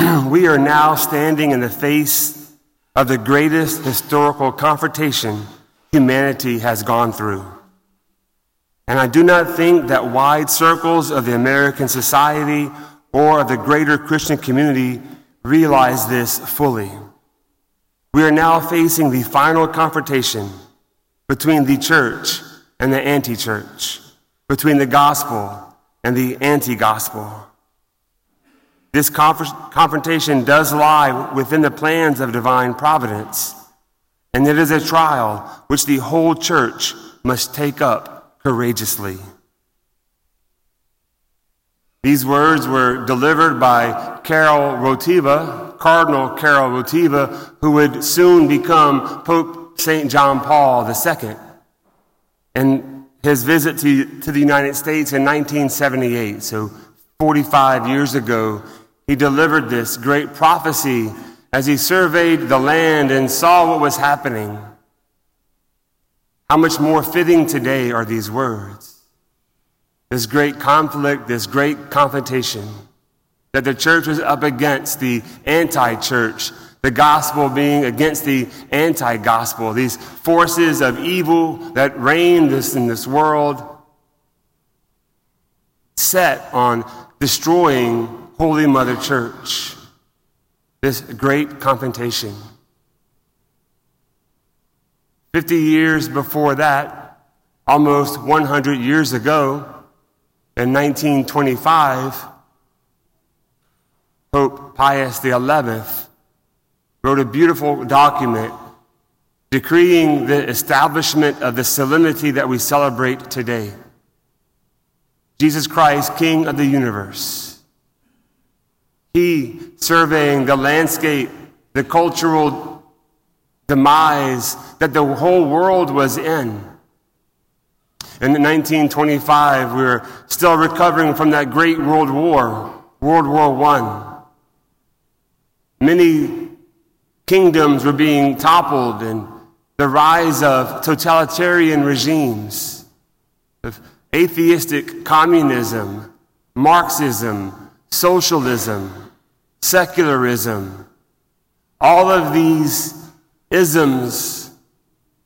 we are now standing in the face of the greatest historical confrontation humanity has gone through. And I do not think that wide circles of the American society or of the greater Christian community realize this fully. We are now facing the final confrontation between the church and the anti church, between the gospel and the anti gospel. This confrontation does lie within the plans of divine providence, and it is a trial which the whole church must take up courageously. These words were delivered by Karol Wojtyla, Cardinal Karol Wojtyla, who would soon become Pope St. John Paul II. And his visit to, to the United States in 1978, so 45 years ago, he delivered this great prophecy as he surveyed the land and saw what was happening. How much more fitting today are these words? This great conflict, this great confrontation that the church was up against the anti church, the gospel being against the anti gospel, these forces of evil that reign in this world, set on destroying Holy Mother Church, this great confrontation. 50 years before that, almost 100 years ago, in 1925, Pope Pius XI wrote a beautiful document decreeing the establishment of the solemnity that we celebrate today. Jesus Christ, King of the universe he surveying the landscape, the cultural demise that the whole world was in. In 1925, we were still recovering from that great world war, World War I. Many kingdoms were being toppled, and the rise of totalitarian regimes, of atheistic communism, Marxism, socialism, secularism, all of these isms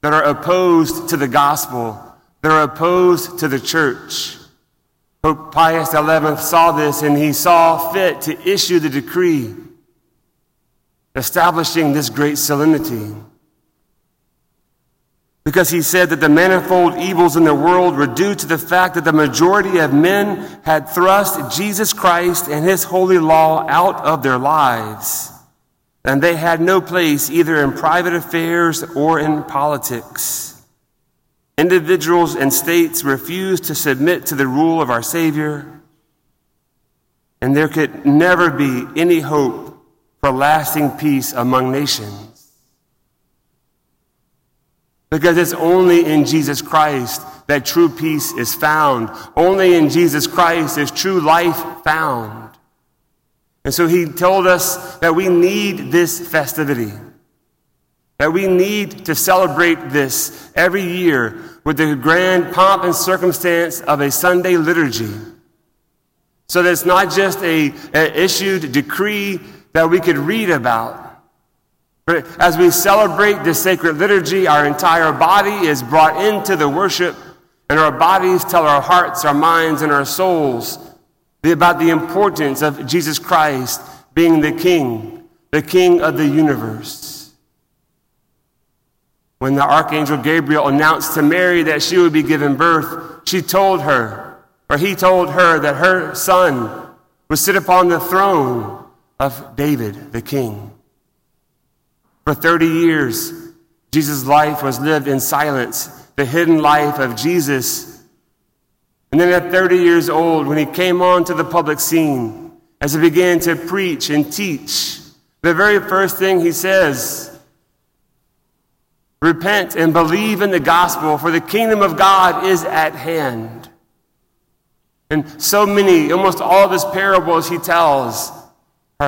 that are opposed to the gospel, that are opposed to the church. Pope Pius XI saw this and he saw fit to issue the decree establishing this great solemnity because he said that the manifold evils in the world were due to the fact that the majority of men had thrust Jesus Christ and his holy law out of their lives. And they had no place either in private affairs or in politics. Individuals and states refused to submit to the rule of our Savior. And there could never be any hope for lasting peace among nations. Because it's only in Jesus Christ that true peace is found. Only in Jesus Christ is true life found. And so he told us that we need this festivity, that we need to celebrate this every year with the grand pomp and circumstance of a Sunday liturgy. So that it's not just a, a issued decree that we could read about, as we celebrate this sacred liturgy, our entire body is brought into the worship, and our bodies tell our hearts, our minds, and our souls about the importance of Jesus Christ being the King, the King of the universe. When the Archangel Gabriel announced to Mary that she would be given birth, she told her, or he told her, that her son would sit upon the throne of David, the King. For 30 years, Jesus' life was lived in silence, the hidden life of Jesus. And then at 30 years old, when he came onto the public scene, as he began to preach and teach, the very first thing he says, Repent and believe in the gospel, for the kingdom of God is at hand. And so many, almost all of his parables he tells,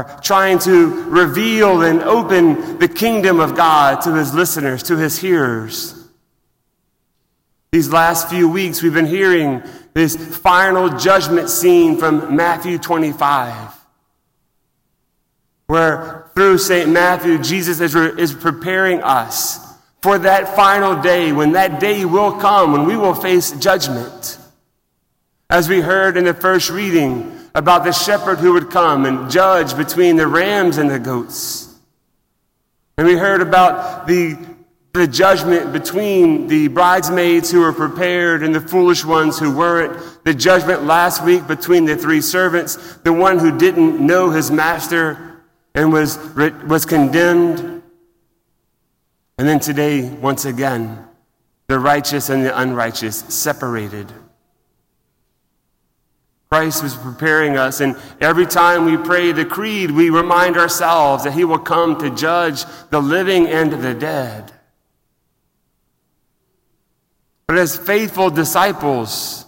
trying to reveal and open the kingdom of God to his listeners, to his hearers. These last few weeks, we've been hearing this final judgment scene from Matthew 25. where through St. Matthew, Jesus is, is preparing us for that final day, when that day will come, when we will face judgment. As we heard in the first reading about the shepherd who would come and judge between the rams and the goats. And we heard about the, the judgment between the bridesmaids who were prepared and the foolish ones who weren't. The judgment last week between the three servants, the one who didn't know his master and was, was condemned. And then today, once again, the righteous and the unrighteous separated. Christ was preparing us, and every time we pray the creed, we remind ourselves that He will come to judge the living and the dead. But as faithful disciples,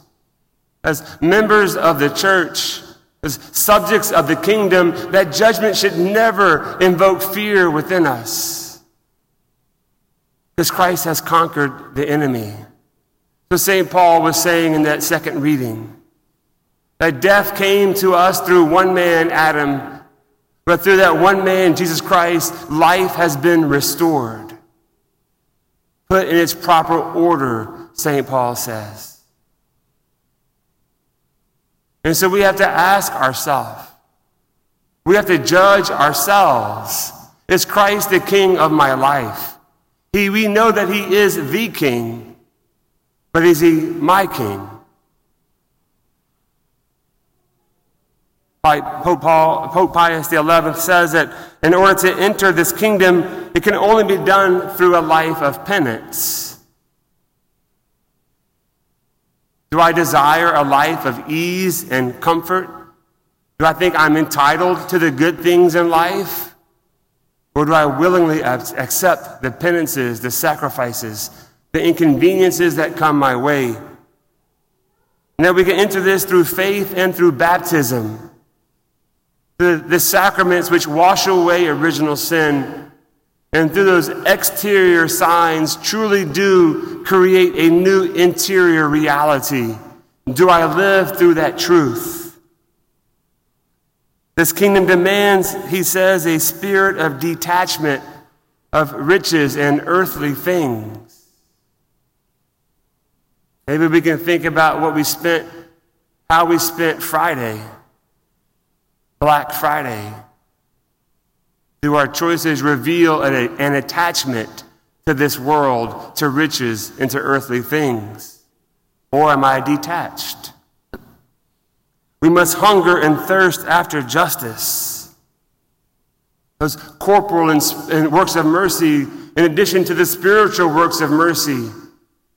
as members of the church, as subjects of the kingdom, that judgment should never invoke fear within us. Because Christ has conquered the enemy. So St. Paul was saying in that second reading, that death came to us through one man, Adam, but through that one man, Jesus Christ, life has been restored. Put in its proper order, St. Paul says. And so we have to ask ourselves, we have to judge ourselves. Is Christ the King of my life? He, we know that He is the King, but is He my King? Pope, Paul, Pope Pius XI says that in order to enter this kingdom, it can only be done through a life of penance. Do I desire a life of ease and comfort? Do I think I'm entitled to the good things in life? Or do I willingly accept the penances, the sacrifices, the inconveniences that come my way? And that we can enter this through faith and through baptism the, the sacraments which wash away original sin, and through those exterior signs truly do create a new interior reality. Do I live through that truth? This kingdom demands, he says, a spirit of detachment of riches and earthly things. Maybe we can think about what we spent, how we spent Friday. Black Friday. Do our choices reveal an, attachment to this world, to riches, and to earthly things? Or am I detached? We must hunger and thirst after justice. Those corporal and, works of mercy, in addition to the spiritual works of mercy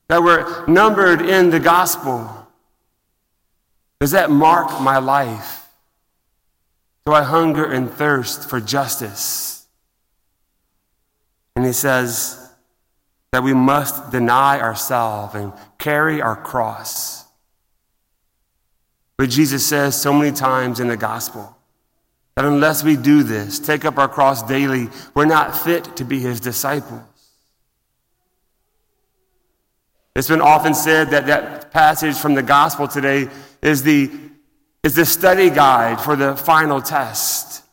that were numbered in the gospel. Does that mark my life? Do I hunger and thirst for justice? And he says that we must deny ourselves and carry our cross. But Jesus says so many times in the gospel that unless we do this, take up our cross daily, we're not fit to be his disciples. It's been often said that that passage from the gospel today is the is the study guide for the final test.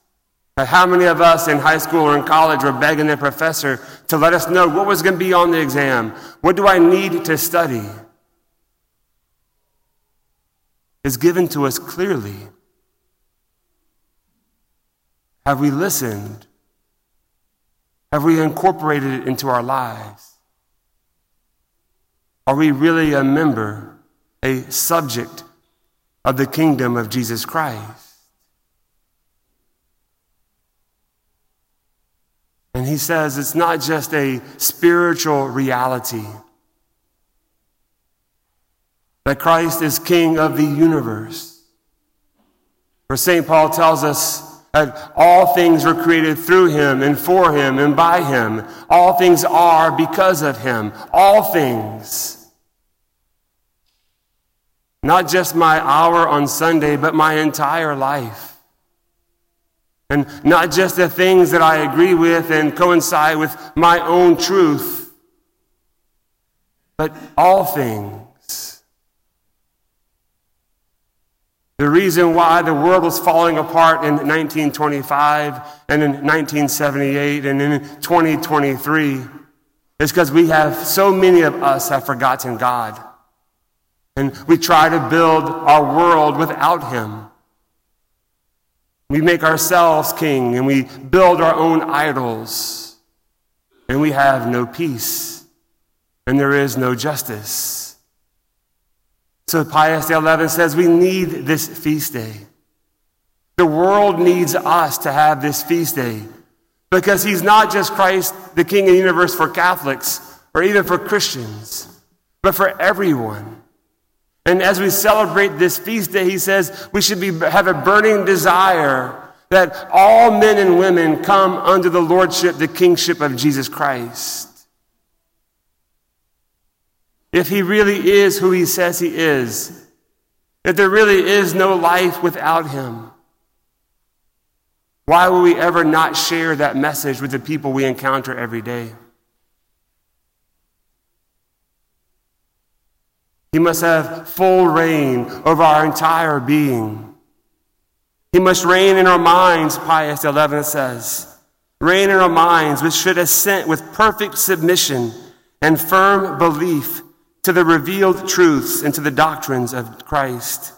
How many of us in high school or in college were begging the professor to let us know what was going to be on the exam? What do I need to study? Is given to us clearly. Have we listened? Have we incorporated it into our lives? Are we really a member, a subject of the kingdom of Jesus Christ. And he says it's not just a spiritual reality, that Christ is king of the universe. For St. Paul tells us that all things were created through him and for him and by him. All things are because of him. All things. Not just my hour on Sunday, but my entire life. And not just the things that I agree with and coincide with my own truth, but all things. The reason why the world was falling apart in 1925 and in 1978 and in 2023 is because we have, so many of us have forgotten God. And we try to build our world without Him. We make ourselves king and we build our own idols. And we have no peace. And there is no justice. So Pius XI says we need this feast day. The world needs us to have this feast day because he's not just Christ, the King of the universe for Catholics or even for Christians, but for everyone. And as we celebrate this feast day, he says we should be, have a burning desire that all men and women come under the lordship, the kingship of Jesus Christ. If he really is who he says he is, if there really is no life without him, why will we ever not share that message with the people we encounter every day? He must have full reign over our entire being. He must reign in our minds, Pius 11 says. Reign in our minds, which should assent with perfect submission and firm belief to the revealed truths and to the doctrines of Christ.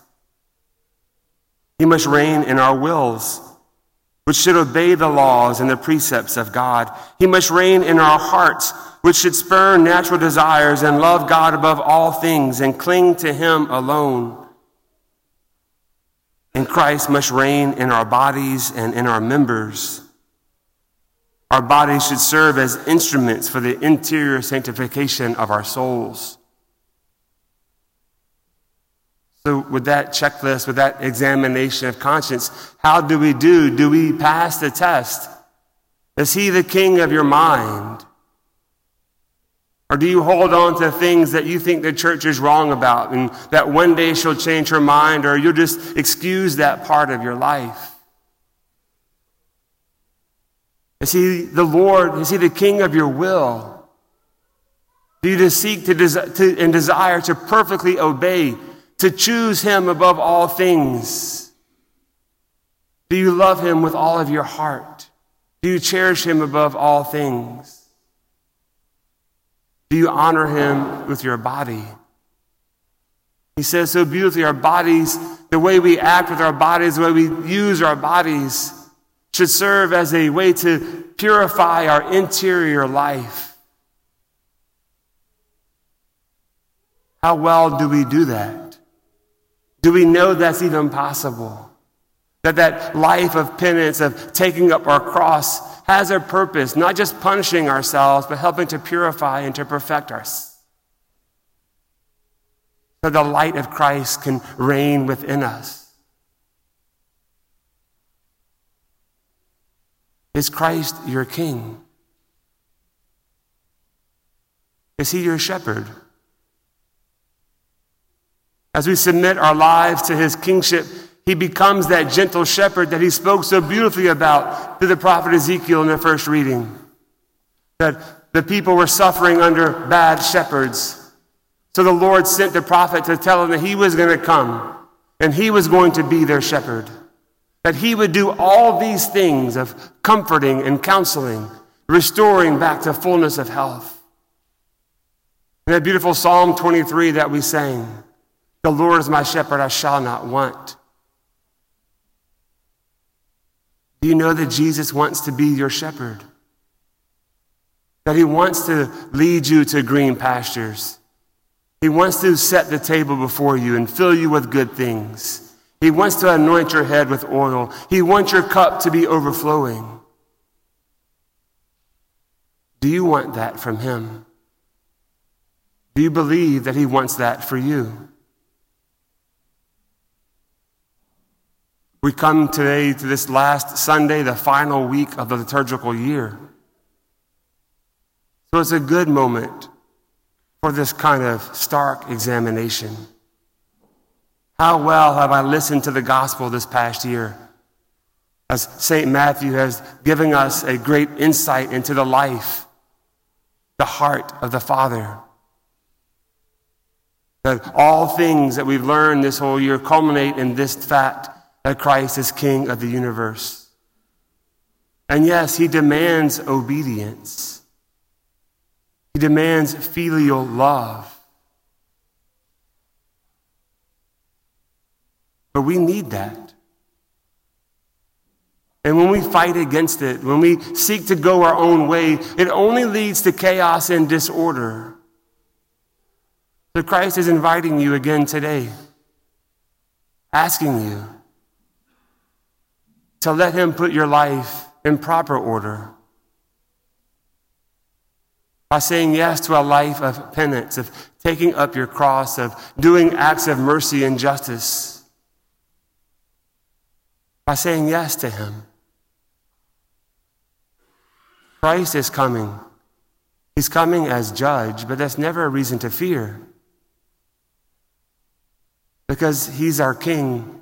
He must reign in our wills, which should obey the laws and the precepts of God. He must reign in our hearts, which should spurn natural desires and love God above all things and cling to Him alone. And Christ must reign in our bodies and in our members. Our bodies should serve as instruments for the interior sanctification of our souls. So, with that checklist, with that examination of conscience, how do we do? Do we pass the test? Is he the king of your mind? Or do you hold on to things that you think the church is wrong about and that one day she'll change her mind or you'll just excuse that part of your life? Is he the Lord? Is he the king of your will? Do you seek to, to and desire to perfectly obey to choose Him above all things? Do you love Him with all of your heart? Do you cherish Him above all things? Do you honor Him with your body? He says so beautifully our bodies, the way we act with our bodies, the way we use our bodies, should serve as a way to purify our interior life. How well do we do that? Do we know that's even possible? That that life of penance, of taking up our cross, has a purpose, not just punishing ourselves, but helping to purify and to perfect us. So the light of Christ can reign within us. Is Christ your king? Is he your shepherd? As we submit our lives to his kingship, he becomes that gentle shepherd that he spoke so beautifully about to the prophet Ezekiel in the first reading. That the people were suffering under bad shepherds. So the Lord sent the prophet to tell them that he was going to come and he was going to be their shepherd. That he would do all these things of comforting and counseling, restoring back to fullness of health. And that beautiful Psalm 23 that we sang. The Lord is my shepherd, I shall not want. Do you know that Jesus wants to be your shepherd? That he wants to lead you to green pastures. He wants to set the table before you and fill you with good things. He wants to anoint your head with oil. He wants your cup to be overflowing. Do you want that from him? Do you believe that he wants that for you? We come today to this last Sunday, the final week of the liturgical year. So it's a good moment for this kind of stark examination. How well have I listened to the gospel this past year? As St. Matthew has given us a great insight into the life, the heart of the Father. That all things that we've learned this whole year culminate in this fact that Christ is King of the universe. And yes, he demands obedience. He demands filial love. But we need that. And when we fight against it, when we seek to go our own way, it only leads to chaos and disorder. So Christ is inviting you again today, asking you to let Him put your life in proper order by saying yes to a life of penance, of taking up your cross, of doing acts of mercy and justice, by saying yes to Him. Christ is coming. He's coming as judge, but that's never a reason to fear. Because He's our King,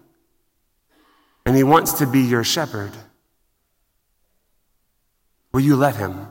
and He wants to be your shepherd. Will you let Him?